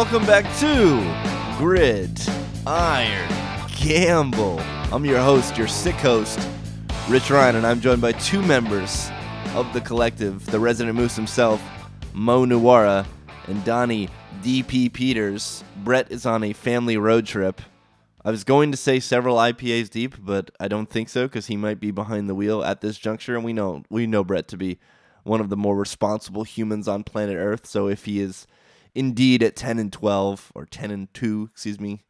welcome back to Grid Iron Gamble. I'm your host, your sick host, Rich Ryan, and I'm joined by two members of the collective, the resident moose himself, Mo Nuwara, and Donnie DP Peters. Brett is on a family road trip. I was going to say several IPAs deep, but I don't think so because he might be behind the wheel at this juncture, and we know we know Brett to be one of the more responsible humans on planet Earth. So if he is indeed at ten and twelve or ten and two, excuse me,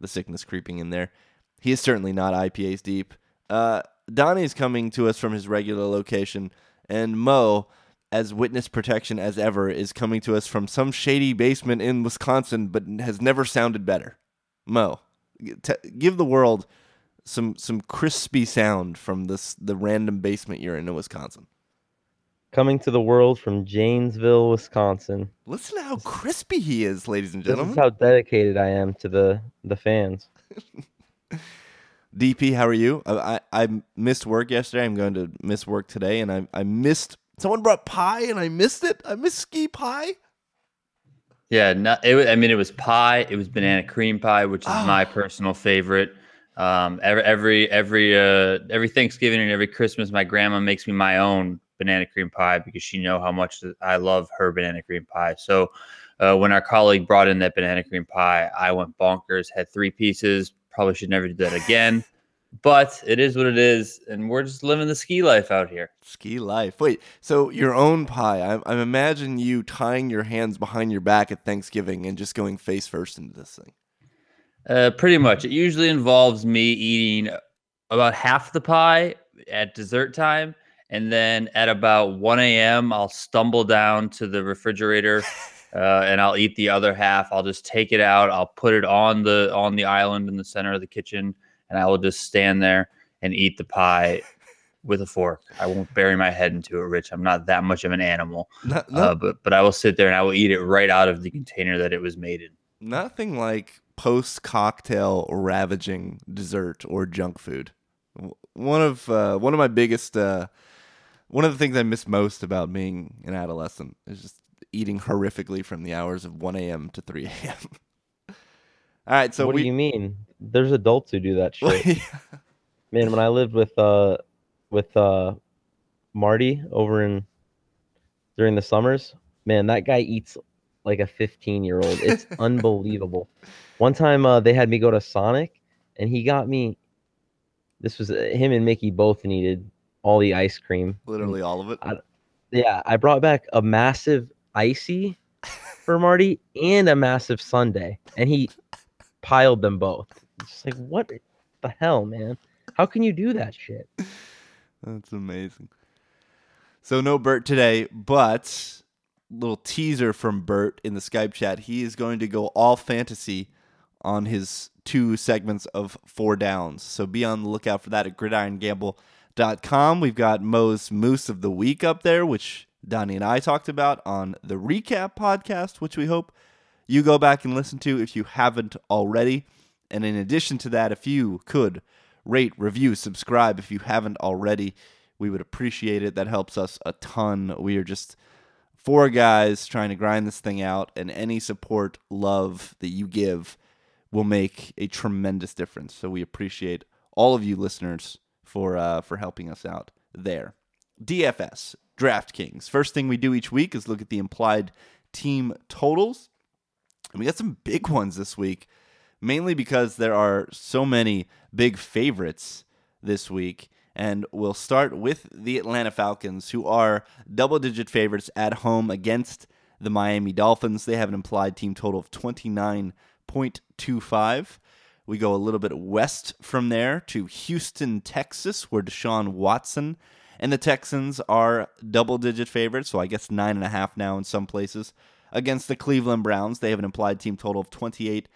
the sickness creeping in there, he is certainly not IPAs deep. Uh, Donnie is coming to us from his regular location, and Mo, as witness protection as ever, is coming to us from some shady basement in Wisconsin, but has never sounded better. Mo, t- give the world some some crispy sound from this the random basement you're in in Wisconsin. Coming to the world from Janesville, Wisconsin. Listen to how crispy he is, ladies and gentlemen. This gentlemen. is how dedicated I am to the the fans. DP, how are you? I, I I missed work yesterday. I'm going to miss work today, and I I missed. Someone brought pie, and I missed it. I missed ski pie. Yeah, no, it, wa- I mean, it was pie. It was banana cream pie, which is my Ah. personal favorite. Um, every every every uh, every Thanksgiving and every Christmas, my grandma makes me my own banana cream pie because she know how much I love her banana cream pie. So uh, when our colleague brought in that banana cream pie, I went bonkers. Had three pieces. Probably should never do that again. But it is what it is, and we're just living the ski life out here. Ski life. Wait, so your own pie? I'm I'm imagining you tying your hands behind your back at Thanksgiving and just going face first into this thing. Uh, pretty much. It usually involves me eating about half the pie at dessert time. And then at about 1 a.m., I'll stumble down to the refrigerator uh, and I'll eat the other half. I'll just take it out. I'll put it on the on the island in the center of the kitchen, and I will just stand there and eat the pie with a fork. I won't bury my head into it, Rich. I'm not that much of an animal, uh, but but I will sit there and I will eat it right out of the container that it was made in. Nothing like post cocktail ravaging dessert or junk food. One of uh, one of my biggest uh, one of the things I miss most about being an adolescent is just eating horrifically from the hours of 1 a.m. to 3 a.m. All right, so what we do you mean? There's adults who do that shit. Man, when I lived with uh with uh Marty over in during the summers, man, that guy eats like a 15 year old. It's unbelievable. One time uh, they had me go to Sonic, and he got me. This was uh, him and Mickey both needed all the ice cream. literally all of it. I- Yeah, I brought back a massive icy for Marty and a massive sundae, and he piled them both. It's like, what the hell, man? How can you do that shit? That's amazing. So no Bert today, but little teaser from Bert in the Skype chat. He is going to go all fantasy on his two segments of four downs. So be on the lookout for that at gridirongamble.com. We've got Mo's Moose of the Week up there, which Donnie and I talked about on the recap podcast, which we hope you go back and listen to if you haven't already. And in addition to that, if you could rate, review, subscribe if you haven't already, we would appreciate it. That helps us a ton. We are just four guys trying to grind this thing out, and any support, love that you give will make a tremendous difference. So we appreciate all of you listeners for uh, for helping us out there. DFS, DraftKings. First thing we do each week is look at the implied team totals. And we got some big ones this week, mainly because there are so many big favorites this week. And we'll start with the Atlanta Falcons, who are double digit favorites at home against the Miami Dolphins. They have an implied team total of 29.25. We go a little bit west from there to Houston, Texas, where Deshaun Watson and the Texans are double digit favorites, so I guess nine and a half now in some places. Against the Cleveland Browns, they have an implied team total of 28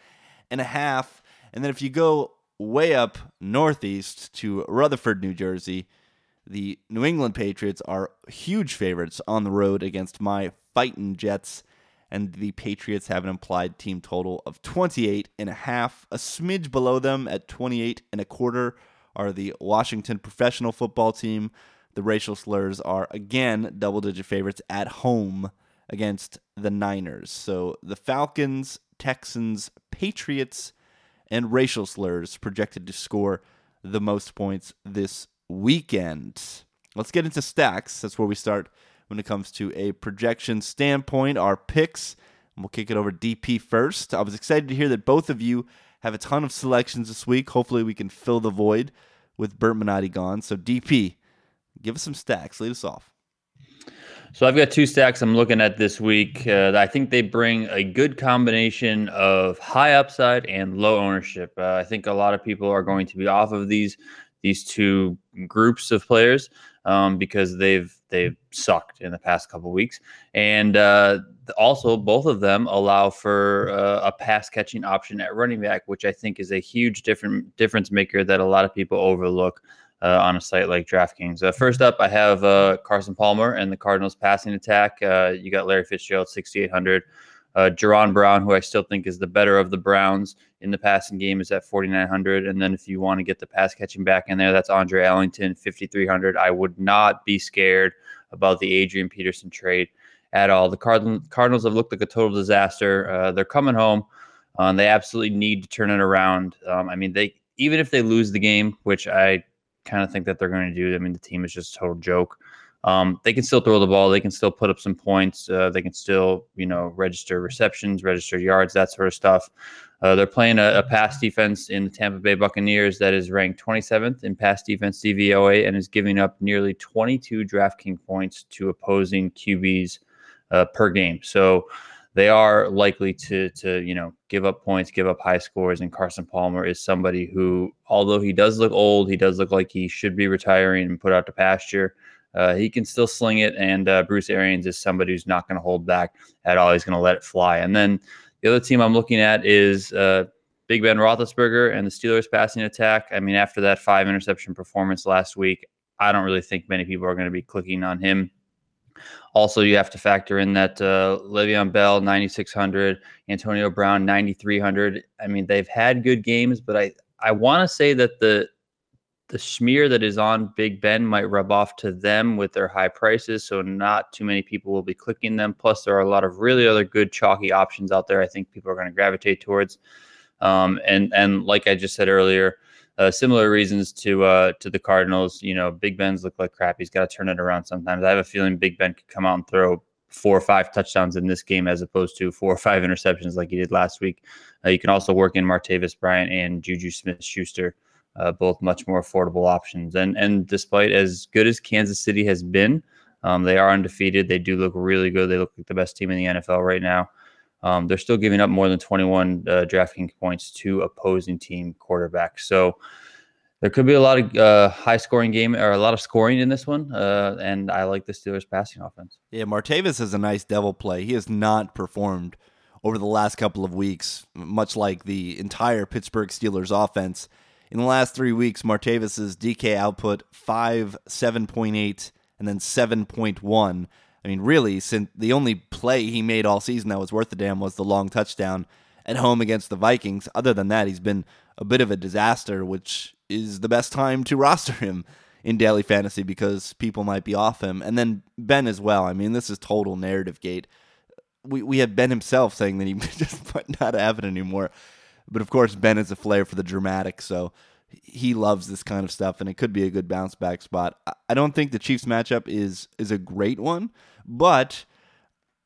and a half. And then if you go way up northeast to Rutherford, New Jersey, the New England Patriots are huge favorites on the road against my fighting Jets, and the Patriots have an implied team total of 28 and a half. A smidge below them at 28 and a quarter are the Washington professional football team. The racial slurs are again double digit favorites at home against the Niners. So the Falcons, Texans, Patriots, and racial slurs projected to score the most points this weekend. Let's get into stacks. That's where we start when it comes to a projection standpoint, our picks. And we'll kick it over DP first. I was excited to hear that both of you have a ton of selections this week. Hopefully, we can fill the void with Bert Minotti gone. So, DP, give us some stacks. Lead us off. So I've got two stacks I'm looking at this week. Uh, I think they bring a good combination of high upside and low ownership. Uh, I think a lot of people are going to be off of these these two groups of players um, because they've they've sucked in the past couple weeks, and uh, also both of them allow for uh, a pass catching option at running back, which I think is a huge different difference maker that a lot of people overlook uh, on a site like DraftKings. Uh, first up, I have uh, Carson Palmer and the Cardinals passing attack. Uh, you got Larry Fitzgerald, 6,800. Uh, Jaron Brown, who I still think is the better of the Browns in the passing game, is at 4,900. And then if you want to get the pass catching back in there, that's Andre Ellington, 5,300. I would not be scared about the Adrian Peterson trade at all. The Card- Cardinals have looked like a total disaster. Uh, they're coming home. Um, they absolutely need to turn it around. Um, I mean, they even if they lose the game, which I kind of think that they're going to do. I mean, the team is just a total joke. Um, they can still throw the ball. They can still put up some points. Uh, they can still, you know, register receptions, register yards, that sort of stuff. Uh, they're playing a, a, pass defense in the Tampa Bay Buccaneers that is ranked 27th in pass defense DVOA and is giving up nearly 22 DraftKings points to opposing QBs uh, per game. So they are likely to to you know give up points, give up high scores. And Carson Palmer is somebody who, although he does look old, he does look like he should be retiring and put out to pasture. Uh, he can still sling it, and uh, Bruce Arians is somebody who's not going to hold back at all. He's going to let it fly. And then the other team I'm looking at is uh, Big Ben Roethlisberger and the Steelers passing attack. I mean, after that five interception performance last week, I don't really think many people are going to be clicking on him also, you have to factor in that uh, Le'Veon Bell, 9,600, Antonio Brown, 9,300. I mean, they've had good games, but I, I want to say that the the smear that is on Big Ben might rub off to them with their high prices. So not too many people will be clicking them. Plus, there are a lot of really other good chalky options out there. I think people are going to gravitate towards. Um, and and like I just said earlier, uh, similar reasons to uh, to the Cardinals. You know, Big Ben's look like crap. He's got to turn it around sometimes. I have a feeling Big Ben could come out and throw four or five touchdowns in this game as opposed to four or five interceptions like he did last week. Uh, you can also work in Martavis Bryant and Juju Smith Schuster, uh, both much more affordable options. And and despite as good as Kansas City has been, um, they are undefeated. They do look really good. They look like the best team in the NFL right now. Um, they're still giving up more than 21 uh, points to opposing team quarterbacks. So there could be a lot of uh, high scoring game or a lot of scoring in this one. Uh, and I like the Steelers passing offense. Yeah, Martavis is a nice devil play. He has not performed over the last couple of weeks, much like the entire Pittsburgh Steelers offense. In the last three weeks, Martavis's DK output five, seven point eight, and then seven point one. I mean, really, since the only play he made all season that was worth the damn was the long touchdown at home against the Vikings. Other than that, he's been a bit of a disaster, which is the best time to roster him in daily fantasy because people might be off him. And then Ben as well. I mean, this is total narrative gate. We we have Ben himself saying that he just might not have it anymore. But of course, Ben is a flair for the dramatic, so he loves this kind of stuff, and it could be a good bounce back spot. I don't think the Chiefs matchup is is a great one, but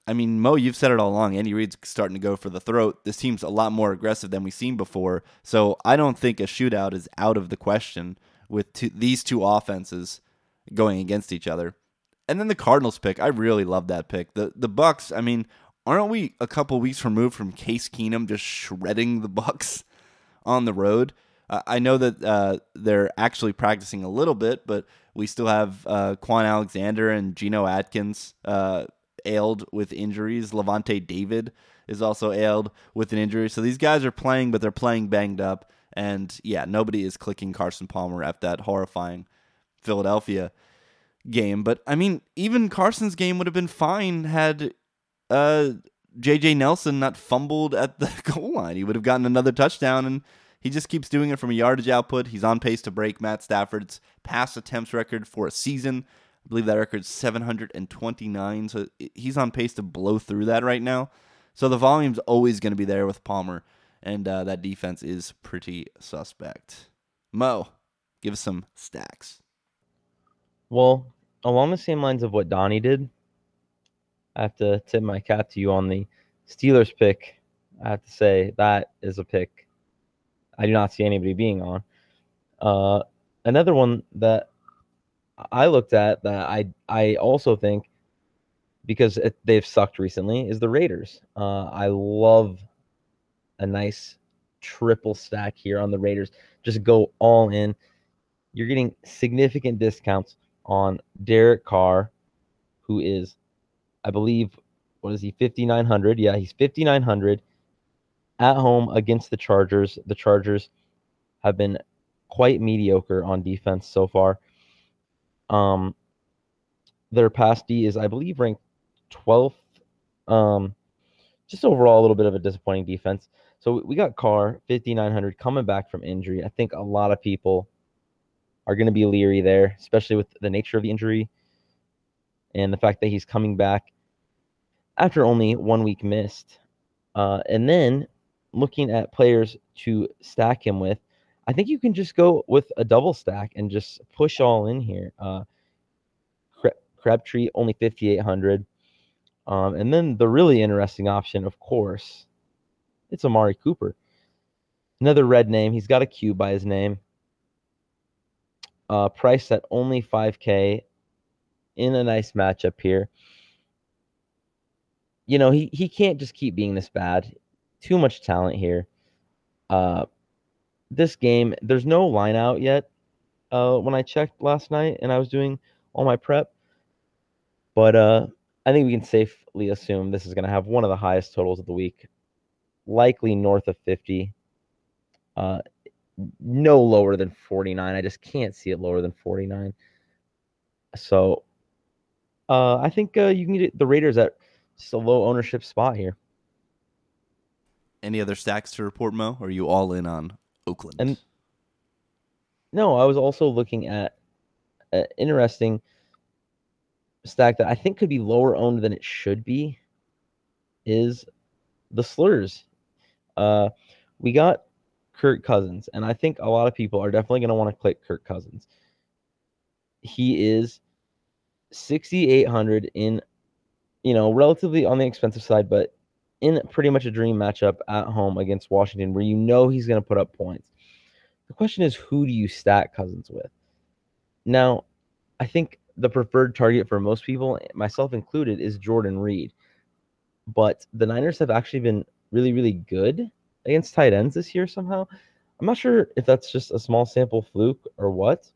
I mean, Mo, you've said it all along. Andy Reid's starting to go for the throat. This team's a lot more aggressive than we've seen before, so I don't think a shootout is out of the question with two, these two offenses going against each other. And then the Cardinals pick, I really love that pick. The the Bucks, I mean, aren't we a couple weeks removed from Case Keenum just shredding the Bucks on the road? Uh, I know that uh, they're actually practicing a little bit, but we still have uh, Kwon Alexander and Geno Atkins uh, ailed with injuries. Lavonte David is also ailed with an injury. So these guys are playing, but they're playing banged up. And yeah, nobody is clicking Carson Palmer at that horrifying Philadelphia game. But I mean, even Carson's game would have been fine had uh, JJ Nelson not fumbled at the goal line. He would have gotten another touchdown and he just keeps doing it from a yardage output. He's on pace to break Matt Stafford's pass attempts record for a season. I believe that record's 729. So he's on pace to blow through that right now. So the volume's always going to be there with Palmer, and uh, that defense is pretty suspect. Mo, give us some stacks. Well, along the same lines of what Donnie did, I have to tip my cap to you on the Steelers pick. I have to say that is a pick I do not see anybody being on. Uh, another one that I looked at that I I also think because it, they've sucked recently is the Raiders. Uh, I love a nice triple stack here on the Raiders. Just go all in. You're getting significant discounts on Derek Carr, who is, I believe, what is he, 5,900? Yeah, he's 5,900 at home against the Chargers. The Chargers have been quite mediocre on defense so far. Um, their pass D is, I believe, ranked 12th. Um, just overall, a little bit of a disappointing defense. So we got Carr, 5,900, coming back from injury. I think a lot of people are going to be leery there, especially with the nature of the injury and the fact that he's coming back after only one week missed. Uh, and then looking at players to stack him with, I think you can just go with a double stack and just push all in here. Uh, Crabtree only 5,800. Um, and then the really interesting option, of course, it's Amari Cooper. Another red name. He's got a Q by his name. Uh, priced at only 5K in a nice matchup here. You know, he, he can't just keep being this bad. Too much talent here. Uh, this game, there's no line out yet. Uh, when I checked last night and I was doing all my prep, but uh, I think we can safely assume this is going to have one of the highest totals of the week, likely north of 50. Uh, no lower than 49. I just can't see it lower than 49. So uh, I think uh, you can get the Raiders at just a low ownership spot here. Any other stacks to report, Mo? Or are you all in on Oakland? And no, I was also looking at an interesting stack that I think could be lower owned than it should be. Is the slurs? Uh, we got Kirk Cousins, and I think a lot of people are definitely going to want to click Kirk Cousins. He is 6,800 in, you know, relatively on the expensive side, but in pretty much a dream matchup at home against Washington where you know he's going to put up points. The question is, who do you stack Cousins with? Now, I think the preferred target for most people, myself included, is Jordan Reed. But the Niners have actually been really, really good against tight ends this year somehow. I'm not sure if that's just a small sample fluke or what.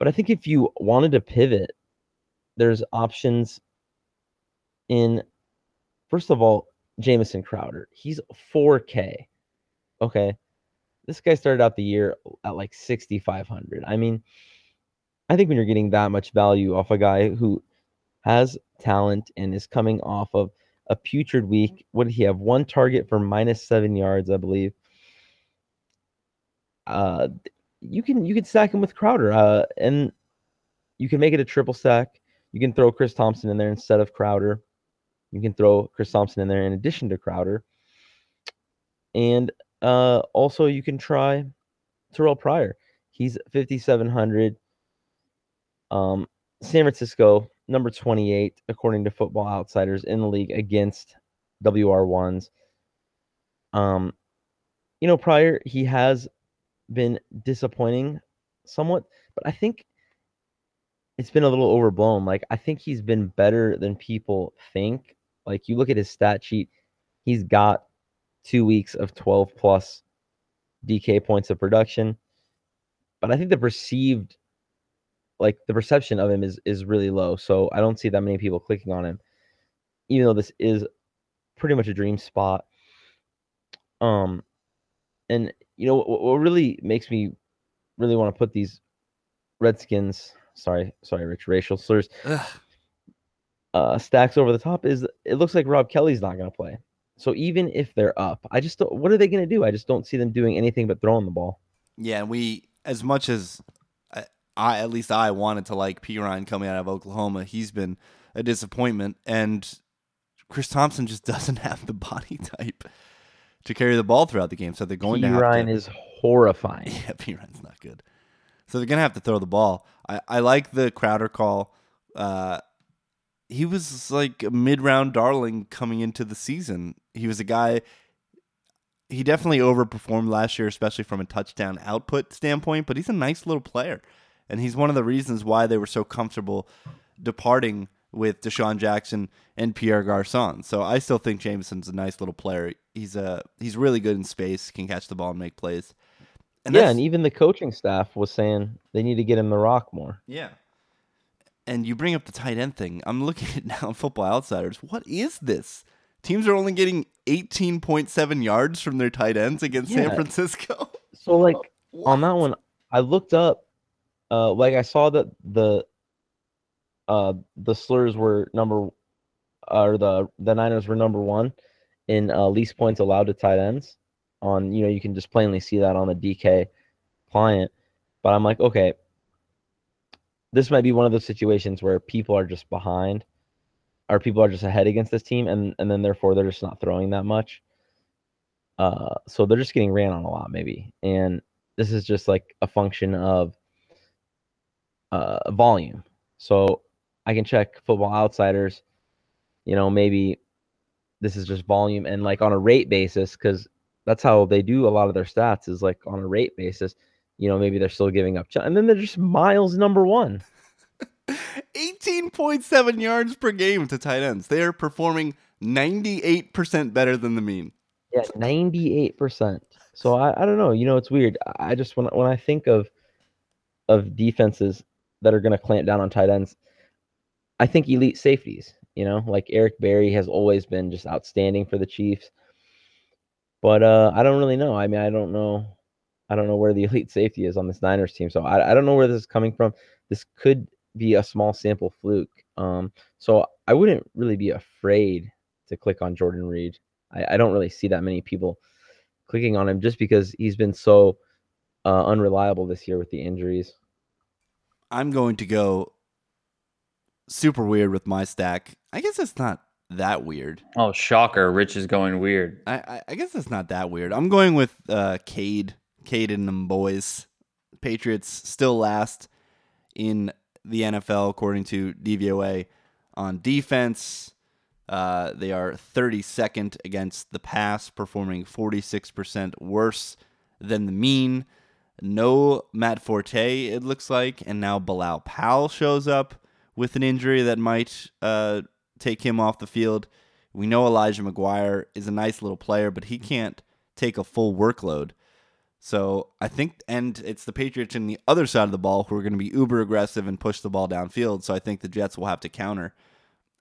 But I think if you wanted to pivot, there's options in First of all, Jamison Crowder, he's 4K. Okay. This guy started out the year at like 6,500. I mean, I think when you're getting that much value off a guy who has talent and is coming off of a putrid week, what did he have? One target for minus seven yards, I believe. Uh, you can you can stack him with Crowder, uh, and you can make it a triple stack. You can throw Chris Thompson in there instead of Crowder. You can throw Chris Thompson in there in addition to Crowder. And uh, also, you can try Terrelle Pryor. He's 5,700. Um, San Francisco, number 28, according to Football Outsiders in the league against WR1s. Um, you know, Pryor, he has been disappointing somewhat, but I think it's been a little overblown. Like, I think he's been better than people think. Like you look at his stat sheet, he's got two weeks of 12 plus DK points of production. But I think the perceived like the perception of him is is really low. So I don't see that many people clicking on him. Even though this is pretty much a dream spot. Um and you know what, what really makes me really want to put these Redskins, sorry, sorry, Rich, racial slurs. Ugh uh, stacks over the top is it looks like Rob Kelley's not going to play. So even if they're up, I just don't, what are they going to do? I just don't see them doing anything but throwing the ball. Yeah, and we as much as I, I at least I wanted to like Perine coming out of Oklahoma. He's been a disappointment, and Chris Thompson just doesn't have the body type to carry the ball throughout the game. So they're going P. to have Ryan to. is horrifying. Yeah, Perine's not good. So they're gonna have to throw the ball. I, I like the Crowder call. Uh, he was like a mid round darling coming into the season. He was a guy. He definitely overperformed last year, especially from a touchdown output standpoint. But he's a nice little player, and he's one of the reasons why they were so comfortable departing with DeSean Jackson and Pierre Garcon. So I still think Jamison's a nice little player. He's a he's really good in space, can catch the ball and make plays. And yeah, and even the coaching staff was saying they need to get him the rock more. yeah. And you bring up the tight end thing. I'm looking at now Football Outsiders. What is this? Teams are only getting 18.7 yards from their tight ends against San Francisco. So like on that one, I looked up, uh, like I saw that the, uh, the slurs were number, or the the Niners were number one in uh, least points allowed to tight ends. On you know you can just plainly see that on the DK client, but I'm like okay, this might be one of those situations where people are just behind, or people are just ahead against this team, and and then therefore they're just not throwing that much. Uh, so they're just getting ran on a lot, maybe. And this is just like a function of uh, volume. So I can check Football Outsiders. You know, maybe this is just volume and like on a rate basis, because that's how they do a lot of their stats is like on a rate basis. You know, maybe they're still giving up, and then they're just miles number one. 18.7 yards per game to tight ends. They are performing 98% better than the mean. Yeah, ninety-eight percent. So I, I don't know. You know, it's weird. I I just when when I think of of defenses that are going to clamp down on tight ends, I think elite safeties. You know, like Eric Berry has always been just outstanding for the Chiefs. But uh, I don't really know. I mean, I don't know. I don't know where the elite safety is on this Niners team. So I, I don't know where this is coming from. This could be a small sample fluke. Um, so I wouldn't really be afraid to click on Jordan Reed. I, I don't really see that many people clicking on him just because he's been so uh, unreliable this year with the injuries. I'm going to go super weird with my stack. I guess it's not that weird. Oh, shocker! Rich is going weird. I, I, I guess it's not that weird. I'm going with uh, Cade, Cade and them boys. Patriots still last in the NFL according to DVOA on defense. Uh, they are 32nd against the pass, performing 46% worse than the mean. No Matt Forte, it looks like, and now Bilal Powell shows up with an injury that might uh, take him off the field. We know Elijah McGuire is a nice little player, but he can't take a full workload. So I think, and it's the Patriots in the other side of the ball who are going to be uber aggressive and push the ball downfield. So I think the Jets will have to counter.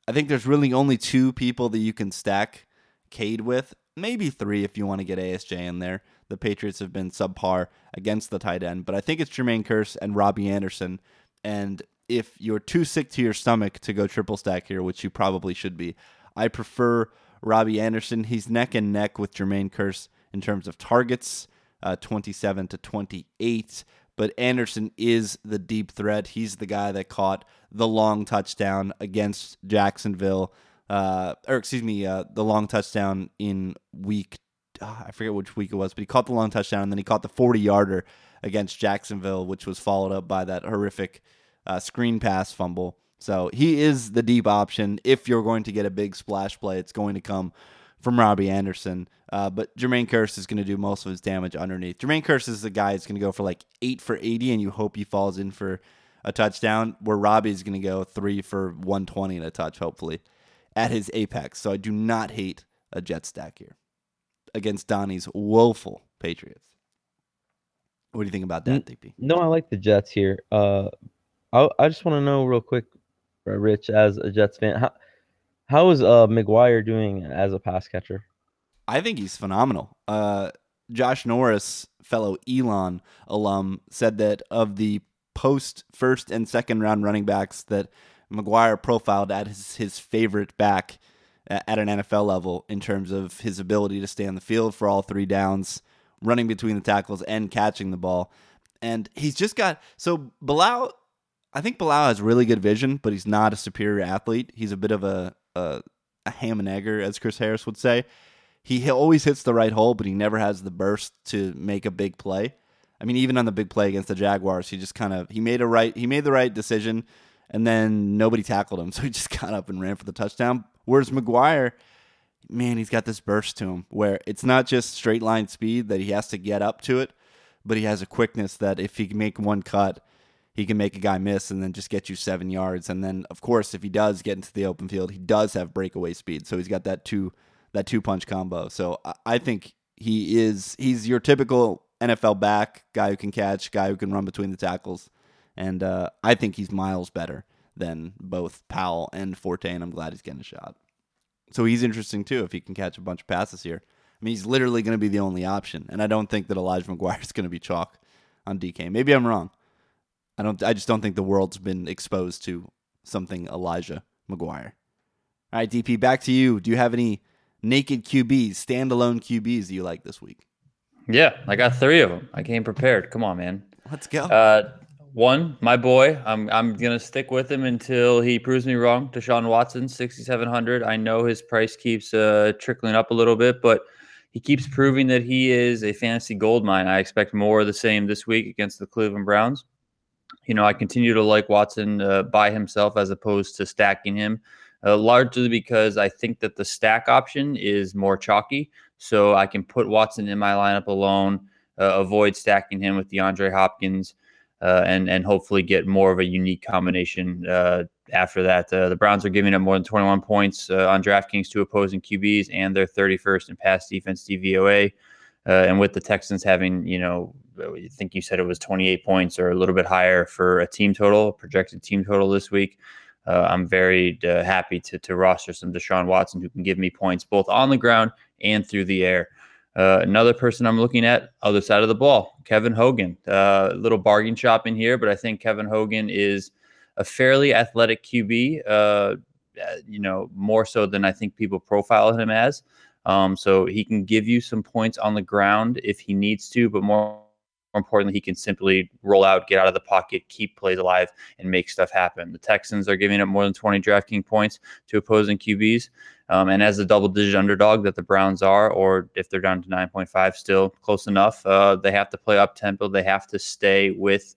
I think there's really only two people that you can stack Cade with, maybe three if you want to get ASJ in there. The Patriots have been subpar against the tight end, but I think it's Jermaine Kearse and Robbie Anderson. And if you're too sick to your stomach to go triple stack here, which you probably should be, I prefer Robbie Anderson. He's neck and neck with Jermaine Kearse in terms of targets, uh, 27 to 28. But Anderson is the deep threat. He's the guy that caught the long touchdown against Jacksonville, uh, or excuse me, uh, the long touchdown in week. Uh, I forget which week it was, but he caught the long touchdown and then he caught the 40 yarder against Jacksonville, which was followed up by that horrific uh, screen pass fumble. So he is the deep option. If you're going to get a big splash play, it's going to come from Robbie Anderson. Uh, but Jermaine Kearse is going to do most of his damage underneath. Jermaine Kearse is the guy that's going to go for like eight for 80, and you hope he falls in for a touchdown, where Robbie's going to go three for 120 and a touch, hopefully, at his apex. So I do not hate a jet stack here against Donnie's woeful Patriots. What do you think about that, DP? No, I like the Jets here. Uh, I I just want to know real quick, uh, Rich, as a Jets fan, how how is uh McGuire doing as a pass catcher? I think he's phenomenal. Uh, Josh Norris, fellow Elon alum, said that of the post first and second round running backs that McGuire profiled his, his favorite back at an NFL level in terms of his ability to stay on the field for all three downs, running between the tackles, and catching the ball. And he's just got so Bilal. I think Bilal has really good vision, but he's not a superior athlete. He's a bit of a a, a ham and egger, as Chris Harris would say. He always hits the right hole, but he never has the burst to make a big play. I mean, even on the big play against the Jaguars, he just kind of he made a right he made the right decision, and then nobody tackled him, so he just got up and ran for the touchdown. Whereas McGuire, man, he's got this burst to him where it's not just straight line speed that he has to get up to it, but he has a quickness that if he can make one cut, he can make a guy miss and then just get you seven yards. And then, of course, if he does get into the open field, he does have breakaway speed, so he's got that two that two punch combo. So I think he is he's your typical NFL back guy who can catch, guy who can run between the tackles, and uh, I think he's miles better than both Powell and Forte, and I'm glad he's getting a shot. So he's interesting too if he can catch a bunch of passes here. I mean, he's literally going to be the only option, and I don't think that Elijah McGuire is going to be chalk on DK. Maybe I'm wrong. I don't. I just don't think the world's been exposed to something Elijah McGuire. All right, DP, back to you. Do you have any naked QBs, standalone QBs that you like this week? Yeah, I got three of them. I came prepared. Come on, man. Let's go. Uh, one, my boy. I'm I'm gonna stick with him until he proves me wrong. Deshaun Watson, 6,700. I know his price keeps uh, trickling up a little bit, but he keeps proving that he is a fantasy gold mine. I expect more of the same this week against the Cleveland Browns. You know, I continue to like Watson uh, by himself as opposed to stacking him, uh, largely because I think that the stack option is more chalky. So I can put Watson in my lineup alone, uh, avoid stacking him with DeAndre Hopkins uh, and and hopefully get more of a unique combination uh, after that. Uh, the Browns are giving up more than 21 points on DraftKings to opposing QBs, and they're 31st in pass defense DVOA. And with the Texans having, you know, I think you said it was 28 points or a little bit higher for a team total, projected team total this week. Uh, I'm very happy to to roster some Deshaun Watson who can give me points both on the ground and through the air. Uh, another person I'm looking at, other side of the ball, Kevin Hogan. Uh, a little bargain shopping here, but I think Kevin Hogan is a fairly athletic QB. Uh, uh, you know, more so than I think people profile him as. Um, so he can give you some points on the ground if he needs to, but more importantly, he can simply roll out, get out of the pocket, keep plays alive, and make stuff happen. The Texans are giving up more than 20 DraftKings points to opposing QBs. Um, and as a double digit underdog that the Browns are, or if they're down to 9.5, still close enough, uh, they have to play up tempo. They have to stay with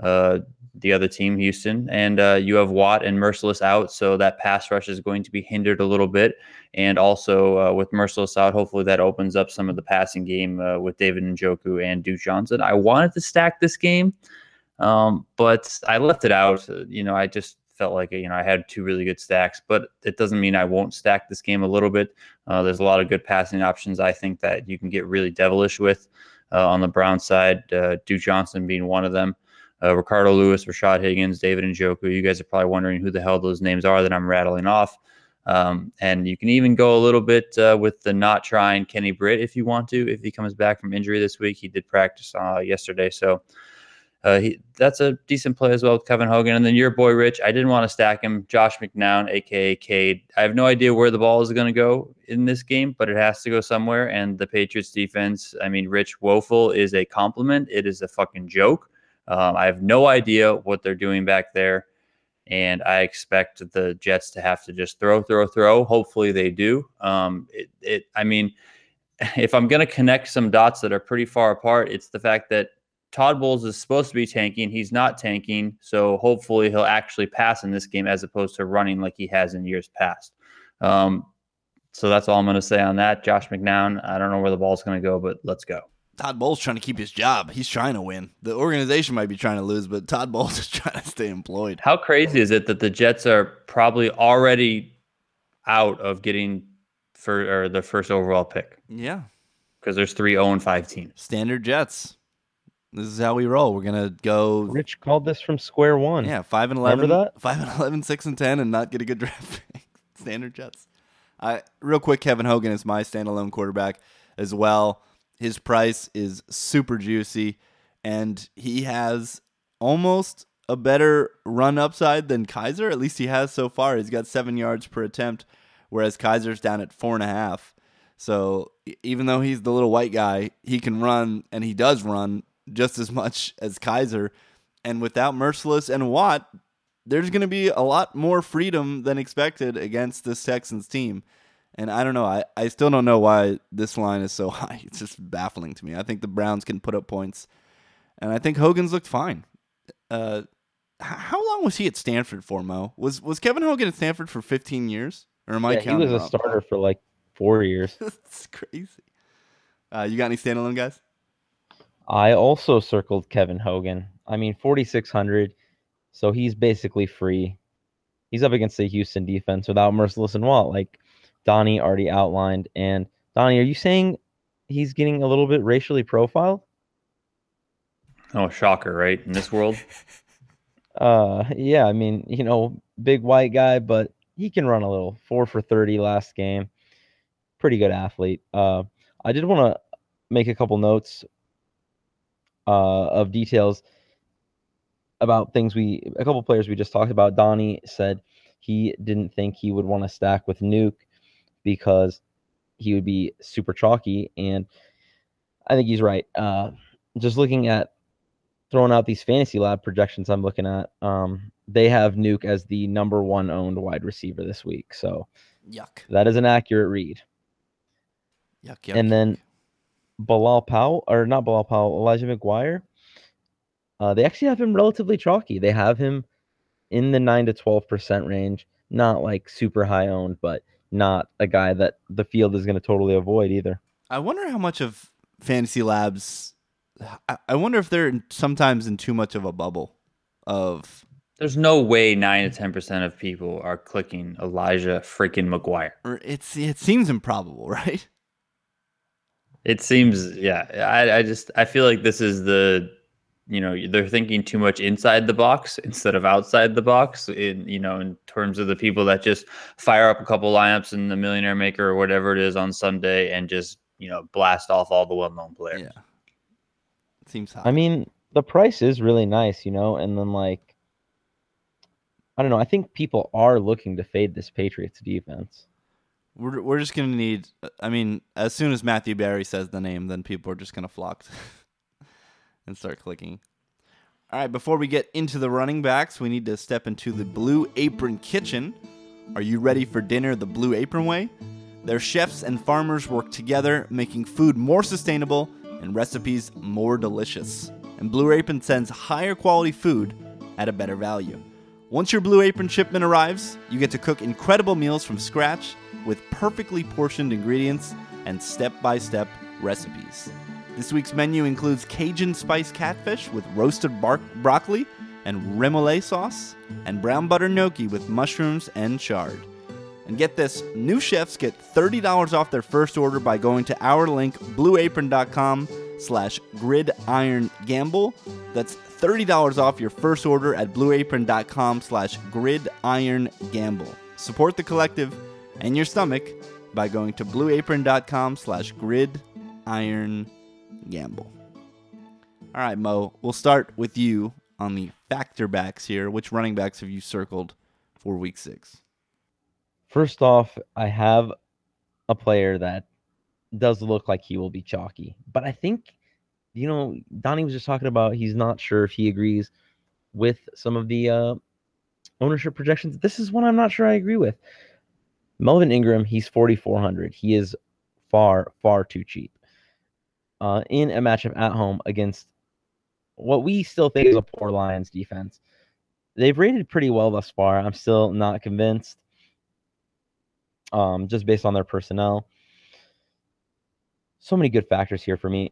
uh, the other team, Houston. And uh, you have Watt and Mercilus out. So that pass rush is going to be hindered a little bit. And also uh, with Mercilus out, hopefully that opens up some of the passing game uh, with David Njoku and Duke Johnson. I wanted to stack this game. Um, but I left it out. You know, I just felt like you know I had two really good stacks, but it doesn't mean I won't stack this game a little bit. Uh, there's a lot of good passing options I think that you can get really devilish with uh, on the Brown side. Uh, Duke Johnson being one of them. Uh, Ricardo Louis, Rashad Higgins, David and Njoku. You guys are probably wondering who the hell those names are that I'm rattling off. Um, and you can even go a little bit uh, with the not trying Kenny Britt if you want to. If he comes back from injury this week, he did practice uh, yesterday, so uh, he, that's a decent play as well with Kevin Hogan. And then your boy Rich, I didn't want to stack him. Josh McCown, aka Cade. I have no idea where the ball is going to go in this game, but it has to go somewhere. And the Patriots defense, I mean, Rich woeful is a compliment. It is a fucking joke. Um, I have no idea what they're doing back there. And I expect the Jets to have to just throw, throw, throw. Hopefully they do. Um, it, it, I mean, if I'm going to connect some dots that are pretty far apart, it's the fact that Todd Bowles is supposed to be tanking. He's not tanking. So hopefully he'll actually pass in this game as opposed to running like he has in years past. Um, so that's all I'm going to say on that. Josh McCown, I don't know where the ball's going to go, but let's go. Todd Bowles trying to keep his job. He's trying to win. The organization might be trying to lose, but Todd Bowles is trying to stay employed. How crazy is it that the Jets are probably already out of getting for or the first overall pick? Yeah, because there's three 0 and five teams. Standard Jets. This is how we roll. We're gonna go. Rich called this from square one. Yeah, five and eleven. Remember that? Five and 11, 6 and ten, and not get a good draft pick. Standard Jets. I real quick. Kevin Hogan is my standalone quarterback as well. His price is super juicy, and he has almost a better run upside than Kizer. At least he has so far. He's got seven yards per attempt, whereas Kizer's down at four and a half. So even though he's the little white guy, he can run, and he does run just as much as Kaiser. And without Mercilus and Watt, there's going to be a lot more freedom than expected against this Texans team. And I don't know. I, I still don't know why this line is so high. It's just baffling to me. I think the Browns can put up points. And I think Hogan's looked fine. Uh, how long was he at Stanford for, Mo? Was was Kevin Hogan at Stanford for 15 years? Or am I Yeah, he was a starter for like four years. That's crazy. Uh, you got any standalone guys? I also circled Kevin Hogan. I mean, 4,600. So he's basically free. He's up against the Houston defense without Mercilus and Watt, like Donnie already outlined. And Donnie, are you saying he's getting a little bit racially profiled? Oh, shocker, right? In this world. Uh, yeah, I mean, you know, big white guy, but he can run a little. Four for 30 last game. Pretty good athlete. Uh, I did want to make a couple notes uh, of details about things we, a couple players we just talked about. Donnie said he didn't think he would want to stack with Nuke because he would be super chalky. And I think he's right. Uh, just looking at throwing out these fantasy lab projections I'm looking at, um, they have Nuke as the number one owned wide receiver this week. So Yuck. that is an accurate read. Yuck, yuck. And then. Bilal Powell, or not Bilal Powell, Elijah McGuire, uh, they actually have him relatively chalky. They have him in the 9 to 12% range, not like super high owned, but not a guy that the field is going to totally avoid either. I wonder how much of Fantasy Labs. I- I wonder if they're sometimes in too much of a bubble of. There's no way nine to ten percent of people are clicking Elijah freaking McGuire. It's it seems improbable, right? It seems, yeah. I, I just I feel like this is the, you know, they're thinking too much inside the box instead of outside the box. In you know, in terms of the people that just fire up a couple lineups in the Millionaire Maker or whatever it is on Sunday and just you know blast off all the well-known players. Yeah. it Seems high. I mean, the price is really nice, you know, and then like, I don't know. I think people are looking to fade this Patriots defense. we're we're just gonna need. I mean, as soon as Matthew Berry says the name, then people are just gonna flock and start clicking. All right, before we get into the running backs, we need to step into the Blue Apron Kitchen. Are you ready for dinner the Blue Apron way? Their chefs and farmers work together, making food more sustainable and recipes more delicious. And Blue Apron sends higher quality food at a better value. Once your Blue Apron shipment arrives, you get to cook incredible meals from scratch with perfectly portioned ingredients and step by step recipes. This week's menu includes Cajun spice catfish with roasted bar- broccoli and remoulade sauce, and brown butter gnocchi with mushrooms and chard. And get this, new chefs get $30 off their first order by going to our link, blueapron.com slash gridirongamble. That's $30 off your first order at blueapron.com slash gridirongamble. Support the collective and your stomach by going to blueapron.com slash gridirongamble. All right, Mo, we'll start with you on the factor backs here. Which running backs have you circled for week six? First off, I have a player that does look like he will be chalky, but I think, you know, Donnie was just talking about he's not sure if he agrees with some of the uh, ownership projections. This is one I'm not sure I agree with. Melvin Ingram, he's 4,400. He is far, far too cheap. Uh, in a matchup at home against what we still think is a poor Lions defense. They've rated pretty well thus far. I'm still not convinced um, just based on their personnel. So many good factors here for me.